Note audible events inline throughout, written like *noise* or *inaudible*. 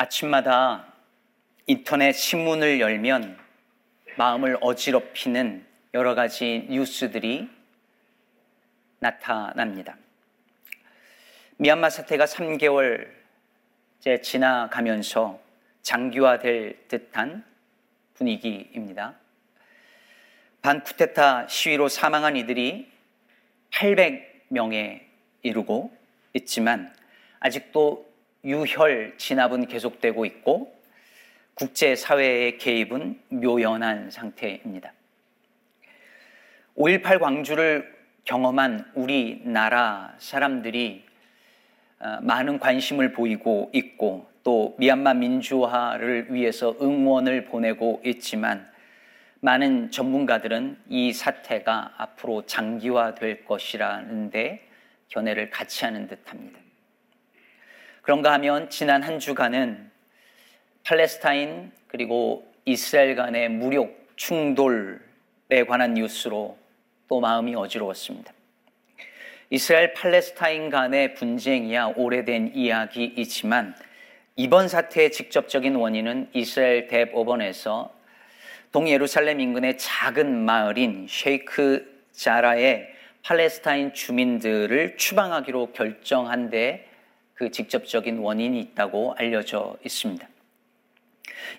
아침마다 인터넷 신문을 열면 마음을 어지럽히는 여러 가지 뉴스들이 나타납니다. 미얀마 사태가 3개월째 지나가면서 장기화될 듯한 분위기입니다. 반쿠테타 시위로 사망한 이들이 800명에 이르고 있지만 아직도 유혈 진압은 계속되고 있고 국제사회의 개입은 묘연한 상태입니다. 5.18 광주를 경험한 우리나라 사람들이 어, 많은 관심을 보이고 있고 또 미얀마 민주화를 위해서 응원을 보내고 있지만 많은 전문가들은 이 사태가 앞으로 장기화될 것이라는데 견해를 같이 하는 듯 합니다. 그런가 하면 지난 한 주간은 팔레스타인 그리고 이스라엘 간의 무력 충돌에 관한 뉴스로 또 마음이 어지러웠습니다. 이스라엘 팔레스타인 간의 분쟁이야 오래된 이야기이지만 이번 사태의 직접적인 원인은 이스라엘 대법원에서 동예루살렘 인근의 작은 마을인 쉐이크 자라의 팔레스타인 주민들을 추방하기로 결정한 데 그 직접적인 원인이 있다고 알려져 있습니다.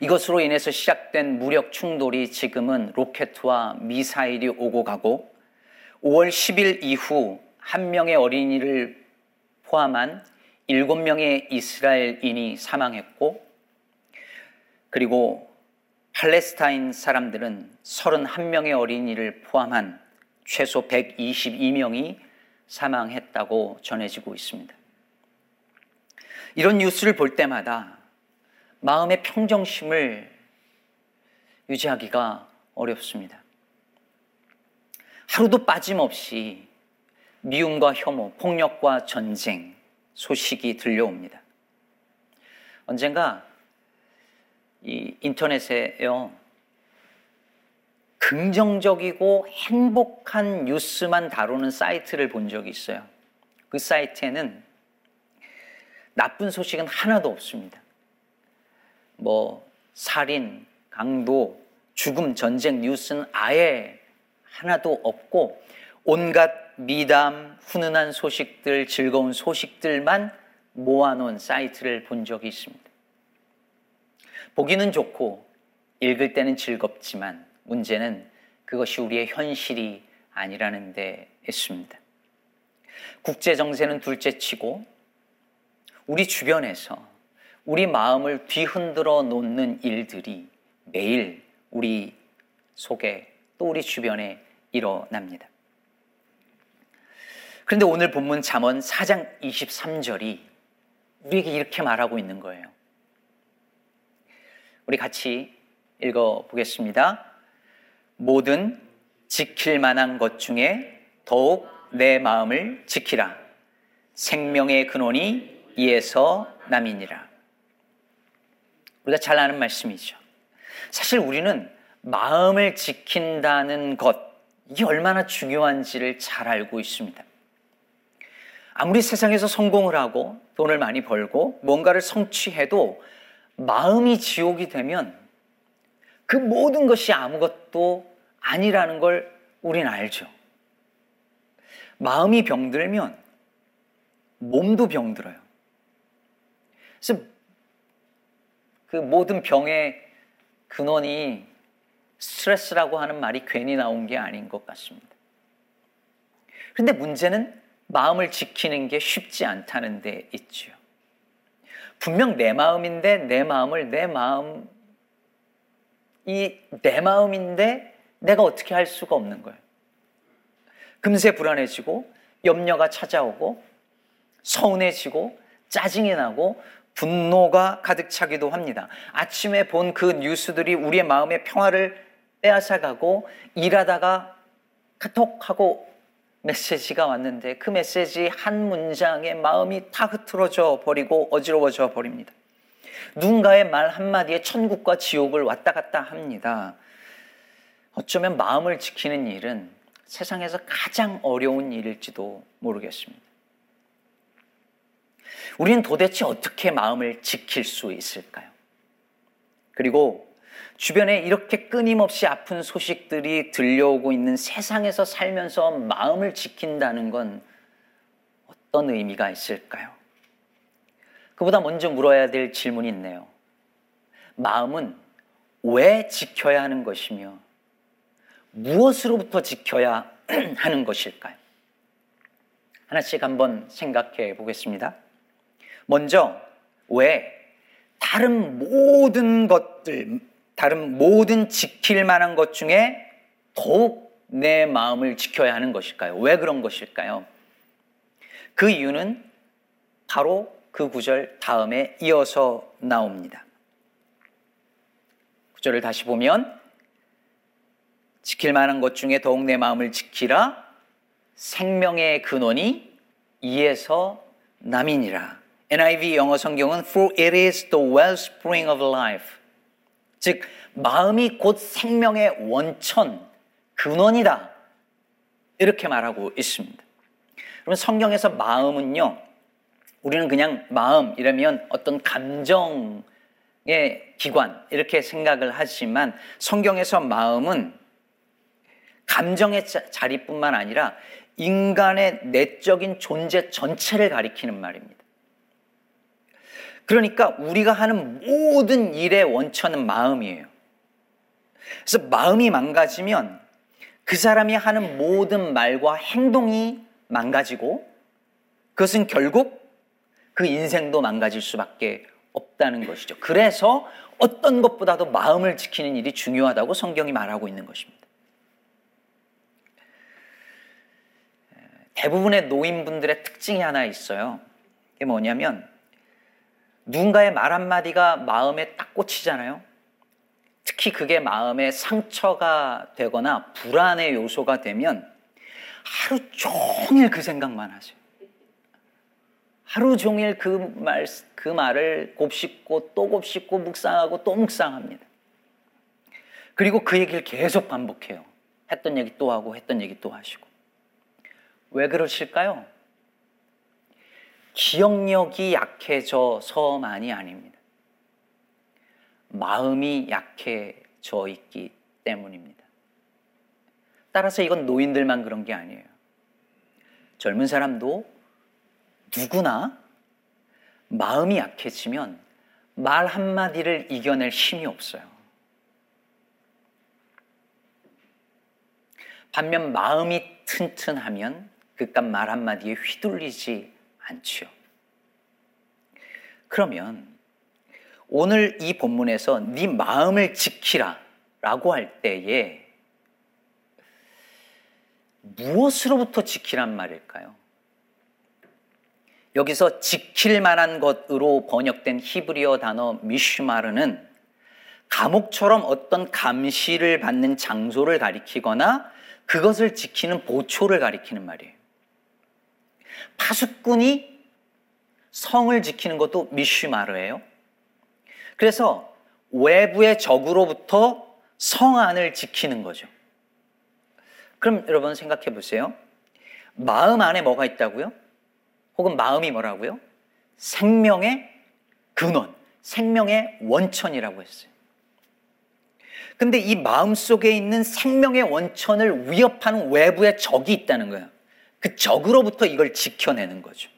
이것으로 인해서 시작된 무력 충돌이 지금은 로켓과 미사일이 오고 가고 5월 10일 이후 한 명의 어린이를 포함한 7명의 이스라엘인이 사망했고 그리고 팔레스타인 사람들은 31명의 어린이를 포함한 최소 122명이 사망했다고 전해지고 있습니다. 이런 뉴스를 볼 때마다 마음의 평정심을 유지하기가 어렵습니다. 하루도 빠짐없이 미움과 혐오, 폭력과 전쟁 소식이 들려옵니다. 언젠가 이 인터넷에요. 긍정적이고 행복한 뉴스만 다루는 사이트를 본 적이 있어요. 그 사이트에는 나쁜 소식은 하나도 없습니다. 뭐 살인, 강도, 죽음, 전쟁 뉴스는 아예 하나도 없고 온갖 미담, 훈훈한 소식들, 즐거운 소식들만 모아놓은 사이트를 본 적이 있습니다. 보기는 좋고 읽을 때는 즐겁지만 문제는 그것이 우리의 현실이 아니라는 데 있습니다. 국제 정세는 둘째 치고 우리 주변에서 우리 마음을 뒤흔들어 놓는 일들이 매일 우리 속에 또 우리 주변에 일어납니다. 그런데 오늘 본문 잠언 4장 23절이 우리에게 이렇게 말하고 있는 거예요. 우리 같이 읽어 보겠습니다. 모든 지킬 만한 것 중에 더욱 내 마음을 지키라. 생명의 근원이 이에서 남이니라. 우리가 잘 아는 말씀이죠. 사실 우리는 마음을 지킨다는 것, 이게 얼마나 중요한지를 잘 알고 있습니다. 아무리 세상에서 성공을 하고 돈을 많이 벌고 뭔가를 성취해도 마음이 지옥이 되면 그 모든 것이 아무것도 아니라는 걸 우린 알죠. 마음이 병들면 몸도 병들어요. 그래서 그 모든 병의 근원이 스트레스라고 하는 말이 괜히 나온 게 아닌 것 같습니다. 그런데 문제는 마음을 지키는 게 쉽지 않다는 데 있죠. 분명 내 마음인데 내 마음을 내 마음 이 내 마음인데 내가 어떻게 할 수가 없는 거예요. 금세 불안해지고 염려가 찾아오고 서운해지고 짜증이 나고 분노가 가득 차기도 합니다. 아침에 본 그 뉴스들이 우리의 마음의 평화를 빼앗아가고 일하다가 카톡하고 메시지가 왔는데 그 메시지 한 문장에 마음이 다 흐트러져 버리고 어지러워져 버립니다. 누군가의 말 한마디에 천국과 지옥을 왔다 갔다 합니다. 어쩌면 마음을 지키는 일은 세상에서 가장 어려운 일일지도 모르겠습니다. 우리는 도대체 어떻게 마음을 지킬 수 있을까요? 그리고 주변에 이렇게 끊임없이 아픈 소식들이 들려오고 있는 세상에서 살면서 마음을 지킨다는 건 어떤 의미가 있을까요? 그보다 먼저 물어야 될 질문이 있네요. 마음은 왜 지켜야 하는 것이며 무엇으로부터 지켜야 *clears throat* 하는 것일까요? 하나씩 한번 생각해 보겠습니다. 먼저 왜 다른 모든 것들, 다른 모든 지킬 만한 것 중에 더욱 내 마음을 지켜야 하는 것일까요? 왜 그런 것일까요? 그 이유는 바로 그 구절 다음에 이어서 나옵니다. 구절을 다시 보면 지킬 만한 것 중에 더욱 내 마음을 지키라 생명의 근원이 이에서 남이니라. NIV 영어 성경은 For it is the wellspring of life. 즉 마음이 곧 생명의 원천, 근원이다. 이렇게 말하고 있습니다. 그러면 성경에서 마음은요, 우리는 그냥 마음 이라면 어떤 감정의 기관 이렇게 생각을 하지만 성경에서 마음은 감정의 자리뿐만 아니라 인간의 내적인 존재 전체를 가리키는 말입니다. 그러니까 우리가 하는 모든 일의 원천은 마음이에요. 그래서 마음이 망가지면 그 사람이 하는 모든 말과 행동이 망가지고 그것은 결국 그 인생도 망가질 수밖에 없다는 것이죠. 그래서 어떤 것보다도 마음을 지키는 일이 중요하다고 성경이 말하고 있는 것입니다. 대부분의 노인분들의 특징이 하나 있어요. 그게 뭐냐면 누군가의 말 한마디가 마음에 딱 꽂히잖아요. 특히 그게 마음에 상처가 되거나 불안의 요소가 되면 하루 종일 그 생각만 하세요. 하루 종일 그 말, 그 말을 곱씹고 또 곱씹고 묵상하고 또 묵상합니다. 그리고 그 얘기를 계속 반복해요. 했던 얘기 또 하고 했던 얘기 또 하시고. 왜 그러실까요? 기억력이 약해져서만이 아닙니다. 마음이 약해져 있기 때문입니다. 따라서 이건 노인들만 그런 게 아니에요. 젊은 사람도 누구나 마음이 약해지면 말 한마디를 이겨낼 힘이 없어요. 반면 마음이 튼튼하면 그깟 말 한마디에 휘둘리지 않지요. 그러면 오늘 이 본문에서 네 마음을 지키라 라고 할 때에 무엇으로부터 지키란 말일까요? 여기서 지킬 만한 것으로 번역된 히브리어 단어 미슈마르는 감옥처럼 어떤 감시를 받는 장소를 가리키거나 그것을 지키는 보초를 가리키는 말이에요. 파수꾼이 성을 지키는 것도 미슈마르예요. 그래서 외부의 적으로부터 성 안을 지키는 거죠. 그럼 여러분 생각해 보세요. 마음 안에 뭐가 있다고요? 혹은 마음이 뭐라고요? 생명의 근원, 생명의 원천이라고 했어요. 근데 이 마음 속에 있는 생명의 원천을 위협하는 외부의 적이 있다는 거예요. 그 적으로부터 이걸 지켜내는 거죠.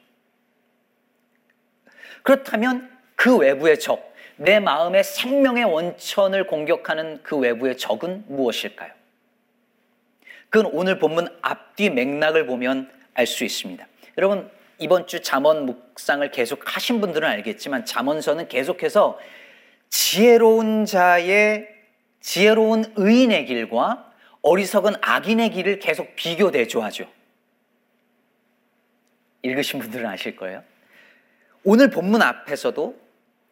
그렇다면 그 외부의 적, 내 마음의 생명의 원천을 공격하는 그 외부의 적은 무엇일까요? 그건 오늘 본문 앞뒤 맥락을 보면 알 수 있습니다. 여러분, 이번 주 잠언 묵상을 계속 하신 분들은 알겠지만 잠언서는 계속해서 지혜로운 자의 지혜로운 의인의 길과 어리석은 악인의 길을 계속 비교 대조하죠. 읽으신 분들은 아실 거예요. 오늘 본문 앞에서도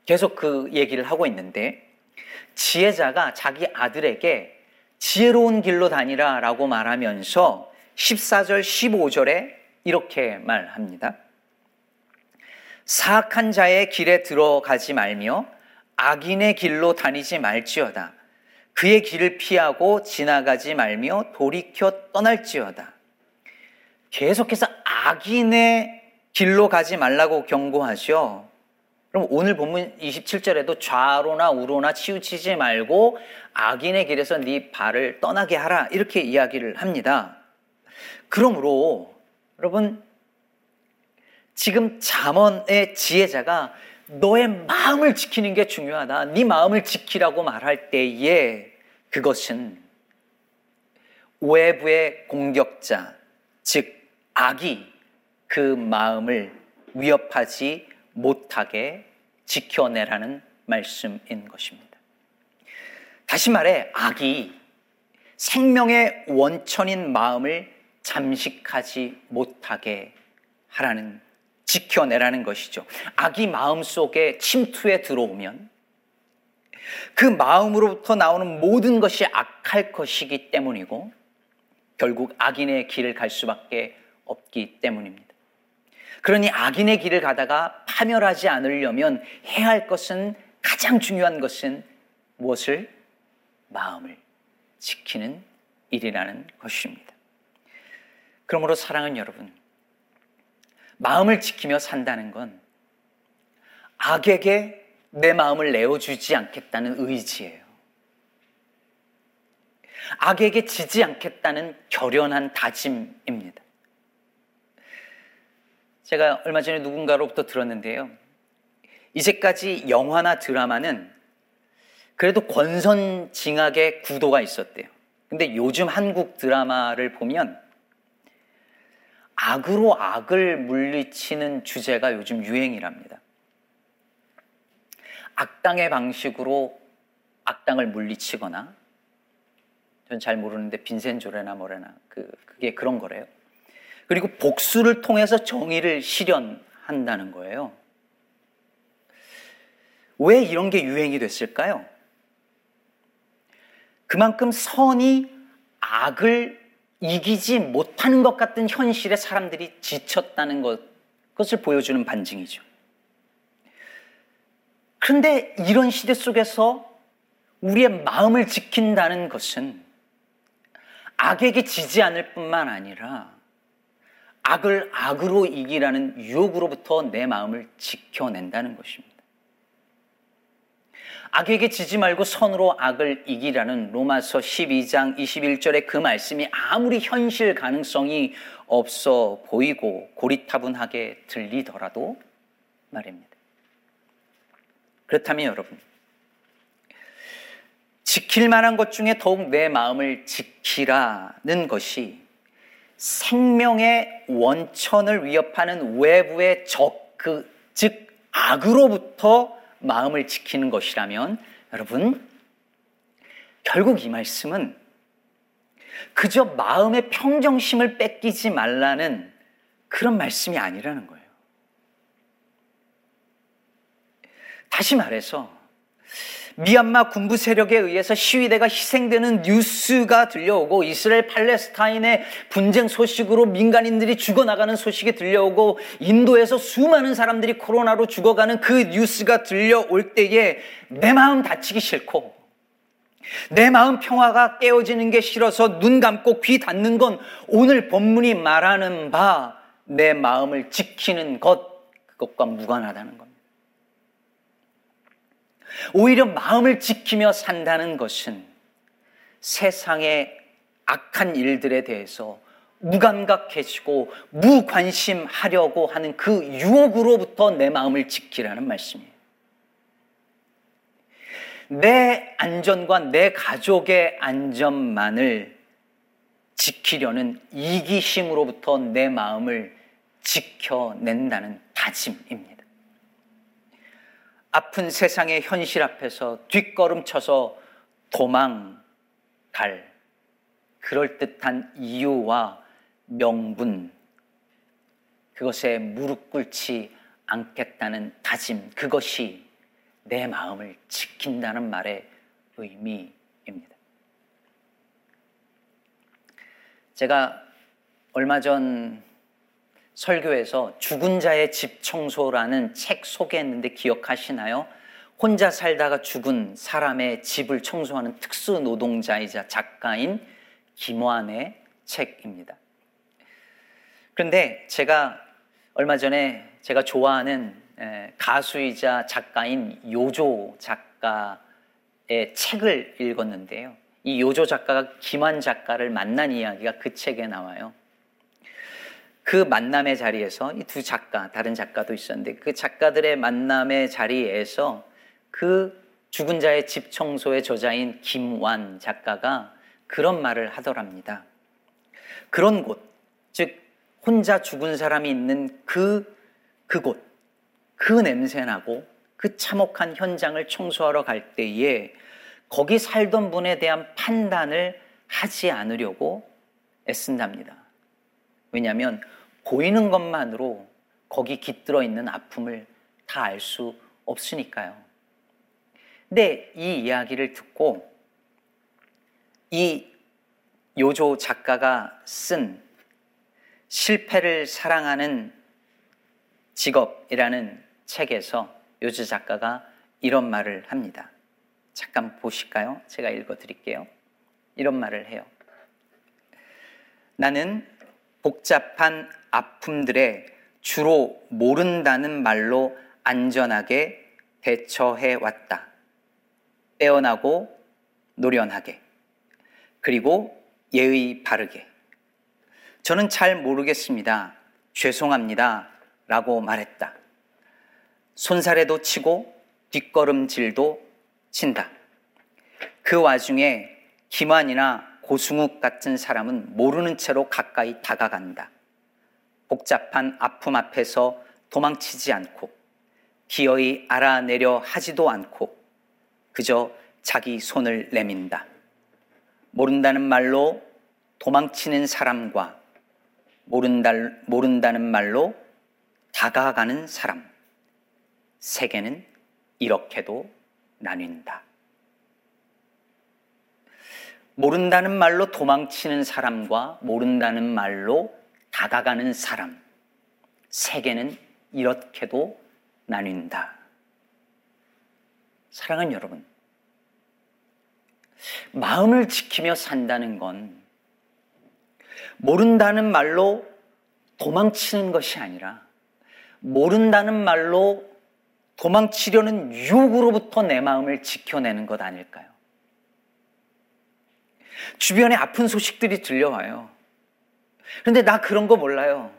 계속 그 얘기를 하고 있는데 지혜자가 자기 아들에게 지혜로운 길로 다니라 라고 말하면서 14절, 15절에 이렇게 말합니다. 사악한 자의 길에 들어가지 말며 악인의 길로 다니지 말지어다. 그의 길을 피하고 지나가지 말며 돌이켜 떠날지어다. 계속해서 악인의 길로 가지 말라고 경고하죠. 그럼 오늘 본문 27절에도 좌로나 우로나 치우치지 말고 악인의 길에서 네 발을 떠나게 하라 이렇게 이야기를 합니다. 그러므로 여러분 지금 잠언의 지혜자가 너의 마음을 지키는 게 중요하다. 네 마음을 지키라고 말할 때에 그것은 외부의 공격자, 즉 악이 그 마음을 위협하지 못하게 지켜내라는 말씀인 것입니다. 다시 말해 악이 생명의 원천인 마음을 잠식하지 못하게 하라는 지켜내라는 것이죠. 악이 마음 속에 침투해 들어오면 그 마음으로부터 나오는 모든 것이 악할 것이기 때문이고 결국 악인의 길을 갈 수밖에 없기 때문입니다. 그러니 악인의 길을 가다가 파멸하지 않으려면 해야 할 것은 가장 중요한 것은 무엇을 마음을 지키는 일이라는 것입니다. 그러므로 사랑하는 여러분, 마음을 지키며 산다는 건 악에게 내 마음을 내어주지 않겠다는 의지예요. 악에게 지지 않겠다는 결연한 다짐입니다. 제가 얼마 전에 누군가로부터 들었는데요. 이제까지 영화나 드라마는 그래도 권선징악의 구도가 있었대요. 근데 요즘 한국 드라마를 보면 악으로 악을 물리치는 주제가 요즘 유행이랍니다. 악당의 방식으로 악당을 물리치거나 전 잘 모르는데 빈센조레나 뭐래나 그 그게 그런 거래요. 그리고 복수를 통해서 정의를 실현한다는 거예요. 왜 이런 게 유행이 됐을까요? 그만큼 선이 악을 이기지 못하는 것 같은 현실에 사람들이 지쳤다는 것, 그것을 보여주는 반증이죠. 그런데 이런 시대 속에서 우리의 마음을 지킨다는 것은 악에게 지지 않을 뿐만 아니라 악을 악으로 이기라는 유혹으로부터 내 마음을 지켜낸다는 것입니다. 악에게 지지 말고 선으로 악을 이기라는 로마서 12장 21절의 그 말씀이 아무리 현실 가능성이 없어 보이고 고리타분하게 들리더라도 말입니다. 그렇다면 여러분, 지킬 만한 것 중에 더욱 내 마음을 지키라는 것이 생명의 원천을 위협하는 외부의 적, 그, 즉, 악으로부터 마음을 지키는 것이라면 여러분 결국 이 말씀은 그저 마음의 평정심을 뺏기지 말라는 그런 말씀이 아니라는 거예요. 다시 말해서 미얀마 군부 세력에 의해서 시위대가 희생되는 뉴스가 들려오고 이스라엘 팔레스타인의 분쟁 소식으로 민간인들이 죽어나가는 소식이 들려오고 인도에서 수많은 사람들이 코로나로 죽어가는 그 뉴스가 들려올 때에 내 마음 다치기 싫고 내 마음 평화가 깨어지는 게 싫어서 눈 감고 귀 닫는 건 오늘 본문이 말하는 바 내 마음을 지키는 것 그것과 무관하다는 겁니다. 오히려 마음을 지키며 산다는 것은 세상의 악한 일들에 대해서 무감각해지고 무관심하려고 하는 그 유혹으로부터 내 마음을 지키라는 말씀이에요. 내 안전과 내 가족의 안전만을 지키려는 이기심으로부터 내 마음을 지켜낸다는 다짐입니다. 아픈 세상의 현실 앞에서 뒷걸음쳐서 도망갈 그럴듯한 이유와 명분, 그것에 무릎 꿇지 않겠다는 다짐, 그것이 내 마음을 지킨다는 말의 의미입니다. 제가 얼마 전 설교에서 죽은 자의 집 청소라는 책 소개했는데 기억하시나요? 혼자 살다가 죽은 사람의 집을 청소하는 특수 노동자이자 작가인 김환의 책입니다. 그런데 제가 얼마 전에 제가 좋아하는 가수이자 작가인 요조 작가의 책을 읽었는데요. 이 요조 작가가 김환 작가를 만난 이야기가 그 책에 나와요. 그 만남의 자리에서 이 두 작가, 다른 작가도 있었는데 그 작가들의 만남의 자리에서 그 죽은 자의 집 청소의 저자인 김완 작가가 그런 말을 하더랍니다. 그런 곳, 즉 혼자 죽은 사람이 있는 그 그곳, 그 냄새나고 그 참혹한 현장을 청소하러 갈 때에 거기 살던 분에 대한 판단을 하지 않으려고 애쓴답니다. 왜냐하면 보이는 것만으로 거기 깃들어 있는 아픔을 다 알 수 없으니까요. 근데 이 이야기를 듣고 이 요조 작가가 쓴 실패를 사랑하는 직업이라는 책에서 요조 작가가 이런 말을 합니다. 잠깐 보실까요? 제가 읽어 드릴게요. 이런 말을 해요. 나는 복잡한 아픔들에 주로 모른다는 말로 안전하게 대처해 왔다. 빼어나고 노련하게. 그리고 예의 바르게. 저는 잘 모르겠습니다. 죄송합니다. 라고 말했다. 손살에도 치고 뒷걸음질도 친다. 그 와중에 김환이나 고승욱 같은 사람은 모르는 채로 가까이 다가간다. 복잡한 아픔 앞에서 도망치지 않고 기어이 알아내려 하지도 않고 그저 자기 손을 내민다. 모른다는 말로 도망치는 사람과 모른다, 모른다는 말로 다가가는 사람. 세계는 이렇게도 나뉜다. 모른다는 말로 도망치는 사람과 모른다는 말로 다가가는 사람. 세계는 이렇게도 나뉜다. 사랑하는 여러분, 마음을 지키며 산다는 건 모른다는 말로 도망치는 것이 아니라 모른다는 말로 도망치려는 유혹으로부터 내 마음을 지켜내는 것 아닐까요? 주변에 아픈 소식들이 들려와요. 그런데 나 그런 거 몰라요.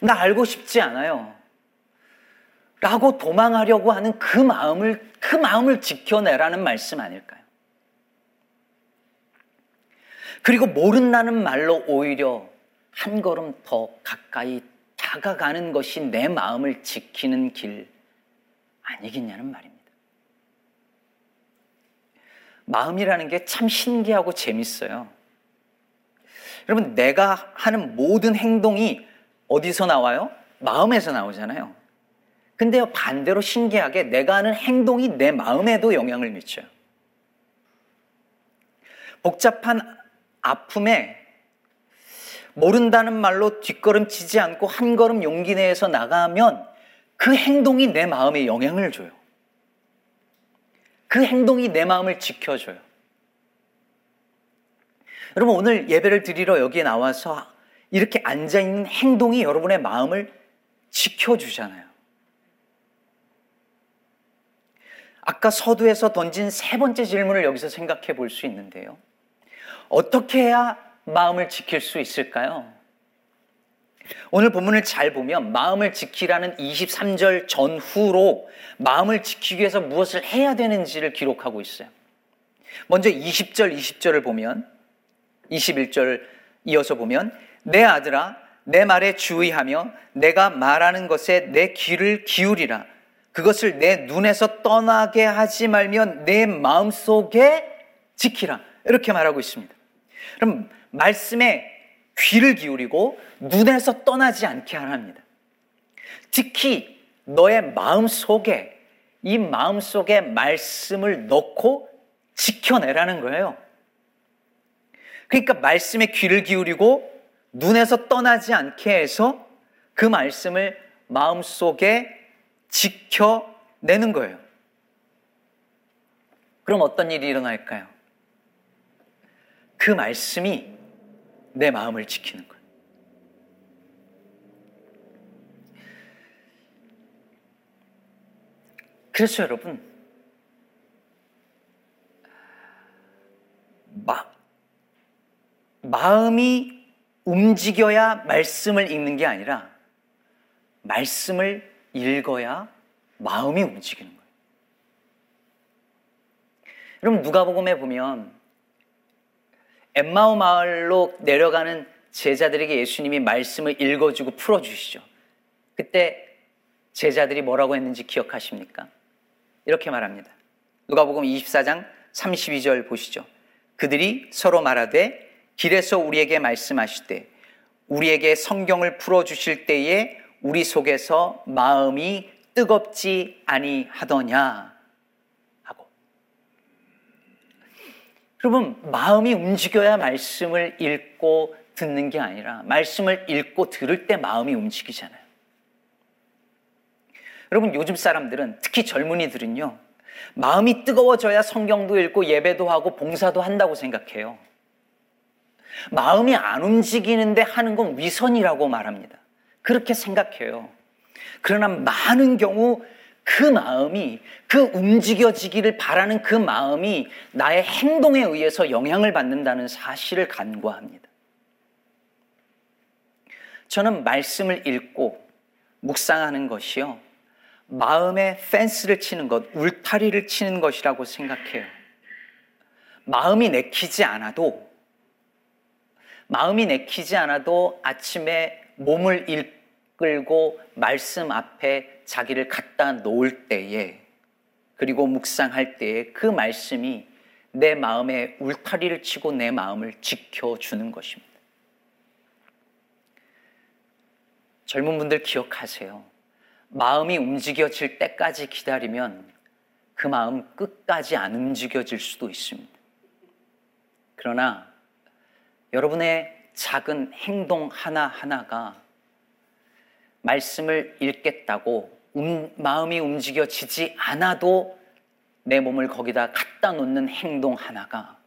나 알고 싶지 않아요. 라고 도망하려고 하는 그 마음을, 그 마음을 지켜내라는 말씀 아닐까요? 그리고 모른다는 말로 오히려 한 걸음 더 가까이 다가가는 것이 내 마음을 지키는 길 아니겠냐는 말입니다. 마음이라는 게 참 신기하고 재밌어요. 여러분, 내가 하는 모든 행동이 어디서 나와요? 마음에서 나오잖아요. 근데요, 반대로 신기하게 내가 하는 행동이 내 마음에도 영향을 미쳐요. 복잡한 아픔에 모른다는 말로 뒷걸음치지 않고 한 걸음 용기 내에서 나가면 그 행동이 내 마음에 영향을 줘요. 그 행동이 내 마음을 지켜줘요. 여러분, 오늘 예배를 드리러 여기에 나와서 이렇게 앉아있는 행동이 여러분의 마음을 지켜주잖아요. 아까 서두에서 던진 세 번째 질문을 여기서 생각해 볼 수 있는데요. 어떻게 해야 마음을 지킬 수 있을까요? 오늘 본문을 잘 보면 마음을 지키라는 23절 전후로 마음을 지키기 위해서 무엇을 해야 되는지를 기록하고 있어요. 먼저 20절, 20절을 보면 21절 이어서 보면 내 아들아 내 말에 주의하며 내가 말하는 것에 내 귀를 기울이라 그것을 내 눈에서 떠나게 하지 말면 내 마음속에 지키라 이렇게 말하고 있습니다. 그럼 말씀에 귀를 기울이고 눈에서 떠나지 않게 하랍니다. 특히 너의 마음 속에 이 마음 속에 말씀을 넣고 지켜내라는 거예요. 그러니까 말씀에 귀를 기울이고 눈에서 떠나지 않게 해서 그 말씀을 마음 속에 지켜내는 거예요. 그럼 어떤 일이 일어날까요? 그 말씀이 내 마음을 지키는 거예요. 그래서 여러분, 마, 마음이 움직여야 말씀을 읽는 게 아니라 말씀을 읽어야 마음이 움직이는 거예요. 여러분 누가복음에 보면 엠마오 마을로 내려가는 제자들에게 예수님이 말씀을 읽어주고 풀어주시죠. 그때 제자들이 뭐라고 했는지 기억하십니까? 이렇게 말합니다. 누가복음 24장 32절 보시죠. 그들이 서로 말하되 길에서 우리에게 말씀하실 우리에게 성경을 풀어 주실 때에 우리 속에서 마음이 뜨겁지 아니하더냐 하고 여러분 마음이 움직여야 말씀을 읽고 듣는 게 아니라 말씀을 읽고 들을 때 마음이 움직이잖아요. 여러분 요즘 사람들은 특히 젊은이들은요 마음이 뜨거워져야 성경도 읽고 예배도 하고 봉사도 한다고 생각해요. 마음이 안 움직이는데 하는 건 위선이라고 말합니다. 그렇게 생각해요. 그러나 많은 경우 그 마음이 그 움직여지기를 바라는 그 마음이 나의 행동에 의해서 영향을 받는다는 사실을 간과합니다. 저는 말씀을 읽고 묵상하는 것이요. 마음의 펜스를 치는 것, 울타리를 치는 것이라고 생각해요. 마음이 내키지 않아도, 마음이 내키지 않아도 아침에 몸을 이끌고 말씀 앞에 자기를 갖다 놓을 때에, 그리고 묵상할 때에 그 말씀이 내 마음에 울타리를 치고 내 마음을 지켜주는 것입니다. 젊은 분들 기억하세요. 마음이 움직여질 때까지 기다리면 그 마음 끝까지 안 움직여질 수도 있습니다. 그러나 여러분의 작은 행동 하나하나가 말씀을 읽겠다고 음, 마음이 움직여지지 않아도 내 몸을 거기다 갖다 놓는 행동 하나가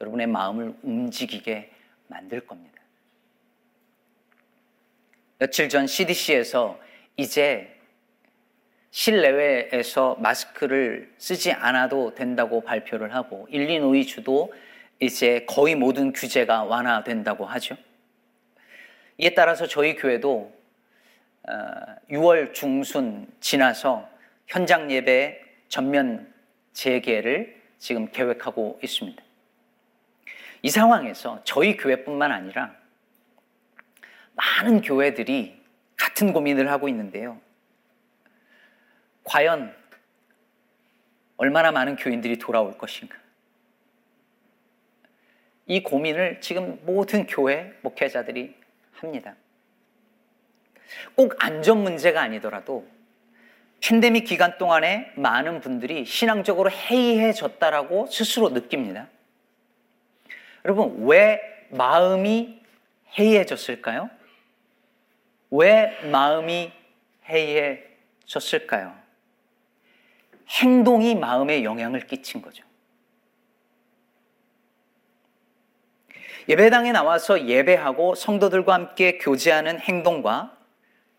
여러분의 마음을 움직이게 만들 겁니다. 며칠 전 CDC에서 이제 실내외에서 마스크를 쓰지 않아도 된다고 발표를 하고 일리노이 주도 이제 거의 모든 규제가 완화된다고 하죠. 이에 따라서 저희 교회도 6월 어, 중순 지나서 현장 예배 전면 재개를 지금 계획하고 있습니다. 이 상황에서 저희 교회뿐만 아니라 많은 교회들이 같은 고민을 하고 있는데요. 과연 얼마나 많은 교인들이 돌아올 것인가? 이 고민을 지금 모든 교회 목회자들이 합니다. 꼭 안전 문제가 아니더라도 팬데믹 기간 동안에 많은 분들이 신앙적으로 해이해졌다라고 스스로 느낍니다. 여러분, 왜 마음이 해이해졌을까요? 왜 마음이 해이해졌을까요? 행동이 마음에 영향을 끼친 거죠. 예배당에 나와서 예배하고 성도들과 함께 교제하는 행동과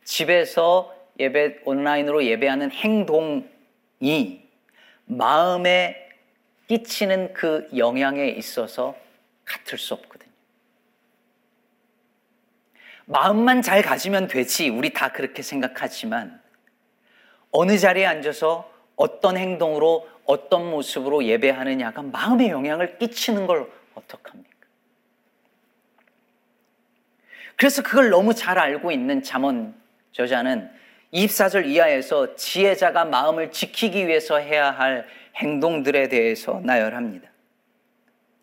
집에서 예배, 온라인으로 예배하는 행동이 마음에 끼치는 그 영향에 있어서 같을 수 없거든요. 마음만 잘 가지면 되지, 우리 다 그렇게 생각하지만, 어느 자리에 앉아서 어떤 행동으로 어떤 모습으로 예배하느냐가 마음에 영향을 끼치는 걸 어떡합니까? 그래서 그걸 너무 잘 알고 있는 잠언 저자는 24절 이하에서 지혜자가 마음을 지키기 위해서 해야 할 행동들에 대해서 나열합니다.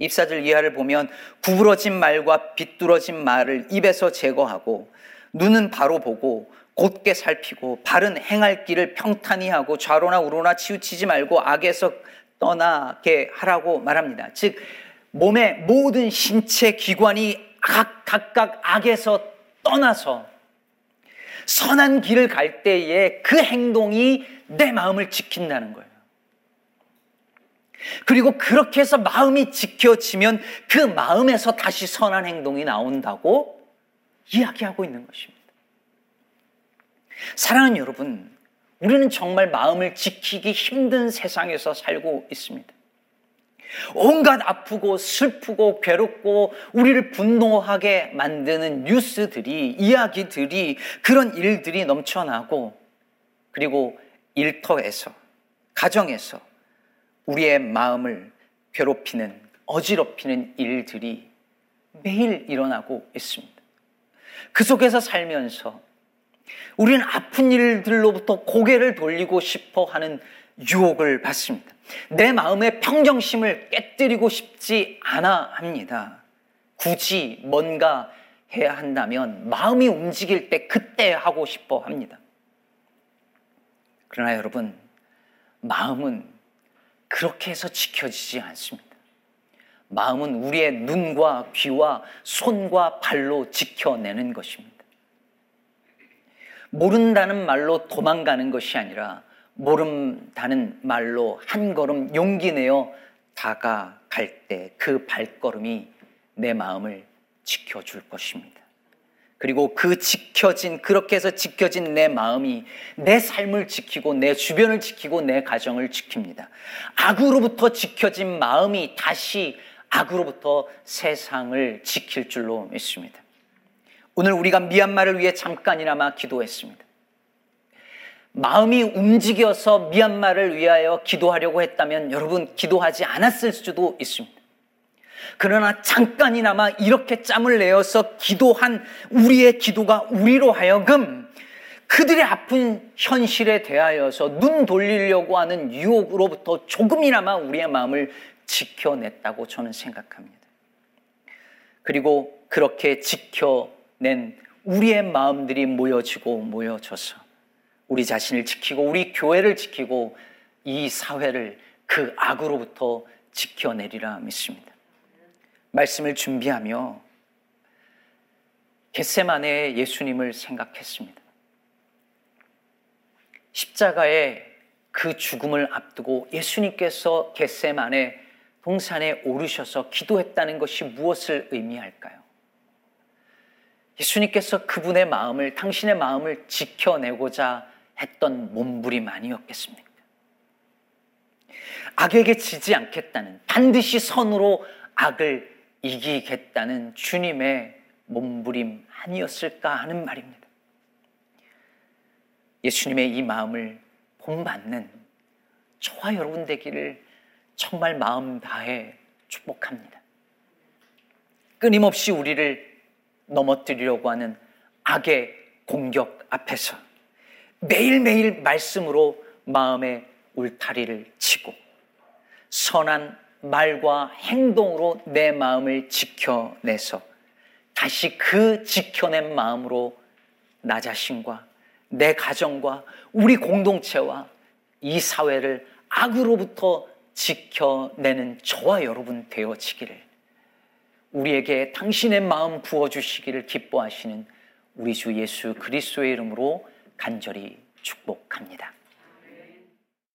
24절 이하를 보면 구부러진 말과 비뚤어진 말을 입에서 제거하고 눈은 바로 보고 곧게 살피고 바른 행할 길을 평탄히 하고 좌로나 우로나 치우치지 말고 악에서 떠나게 하라고 말합니다. 즉 몸의 모든 신체 기관이 각, 각각 악에서 떠나서 선한 길을 갈 때에 그 행동이 내 마음을 지킨다는 거예요. 그리고 그렇게 해서 마음이 지켜지면 그 마음에서 다시 선한 행동이 나온다고 이야기하고 있는 것입니다. 사랑하는 여러분, 우리는 정말 마음을 지키기 힘든 세상에서 살고 있습니다. 온갖 아프고 슬프고 괴롭고 우리를 분노하게 만드는 뉴스들이, 이야기들이, 그런 일들이 넘쳐나고, 그리고 일터에서, 가정에서 우리의 마음을 괴롭히는, 어지럽히는 일들이 매일 일어나고 있습니다. 그 속에서 살면서 우리는 아픈 일들로부터 고개를 돌리고 싶어 하는 유혹을 받습니다. 내 마음의 평정심을 깨뜨리고 싶지 않아 합니다. 굳이 뭔가 해야 한다면 마음이 움직일 때 그때 하고 싶어 합니다. 그러나 여러분, 마음은 그렇게 해서 지켜지지 않습니다. 마음은 우리의 눈과 귀와 손과 발로 지켜내는 것입니다. 모른다는 말로 도망가는 것이 아니라 모른다는 말로 한 걸음 용기 내어 다가갈 때 그 발걸음이 내 마음을 지켜줄 것입니다. 그리고 그 지켜진, 그렇게 해서 지켜진 내 마음이 내 삶을 지키고 내 주변을 지키고 내 가정을 지킵니다. 악으로부터 지켜진 마음이 다시 악으로부터 세상을 지킬 줄로 믿습니다. 오늘 우리가 미얀마를 위해 잠깐이나마 기도했습니다. 마음이 움직여서 미얀마를 위하여 기도하려고 했다면 여러분 기도하지 않았을 수도 있습니다. 그러나 잠깐이나마 이렇게 짬을 내어서 기도한 우리의 기도가 우리로 하여금 그들의 아픈 현실에 대하여서 눈 돌리려고 하는 유혹으로부터 조금이나마 우리의 마음을 지켜냈다고 저는 생각합니다. 그리고 그렇게 지켜낸 우리의 마음들이 모여지고 모여져서 우리 자신을 지키고 우리 교회를 지키고 이 사회를 그 악으로부터 지켜내리라 믿습니다. 말씀을 준비하며 겟세만의 예수님을 생각했습니다. 십자가의 그 죽음을 앞두고 예수님께서 겟세만의 동산에 오르셔서 기도했다는 것이 무엇을 의미할까요? 예수님께서 그분의 마음을, 당신의 마음을 지켜내고자 했던 몸부림 아니었겠습니까? 악에게 지지 않겠다는, 반드시 선으로 악을 이기겠다는 주님의 몸부림 아니었을까 하는 말입니다. 예수님의 이 마음을 본받는 저와 여러분 되기를 정말 마음 다해 축복합니다. 끊임없이 우리를 넘어뜨리려고 하는 악의 공격 앞에서 매일매일 말씀으로 마음의 울타리를 치고 선한 말과 행동으로 내 마음을 지켜내서 다시 그 지켜낸 마음으로 나 자신과 내 가정과 우리 공동체와 이 사회를 악으로부터 지켜내는 저와 여러분 되어지기를 우리에게 당신의 마음 부어주시기를 기뻐하시는 우리 주 예수 그리스도의 이름으로 간절히 축복합니다.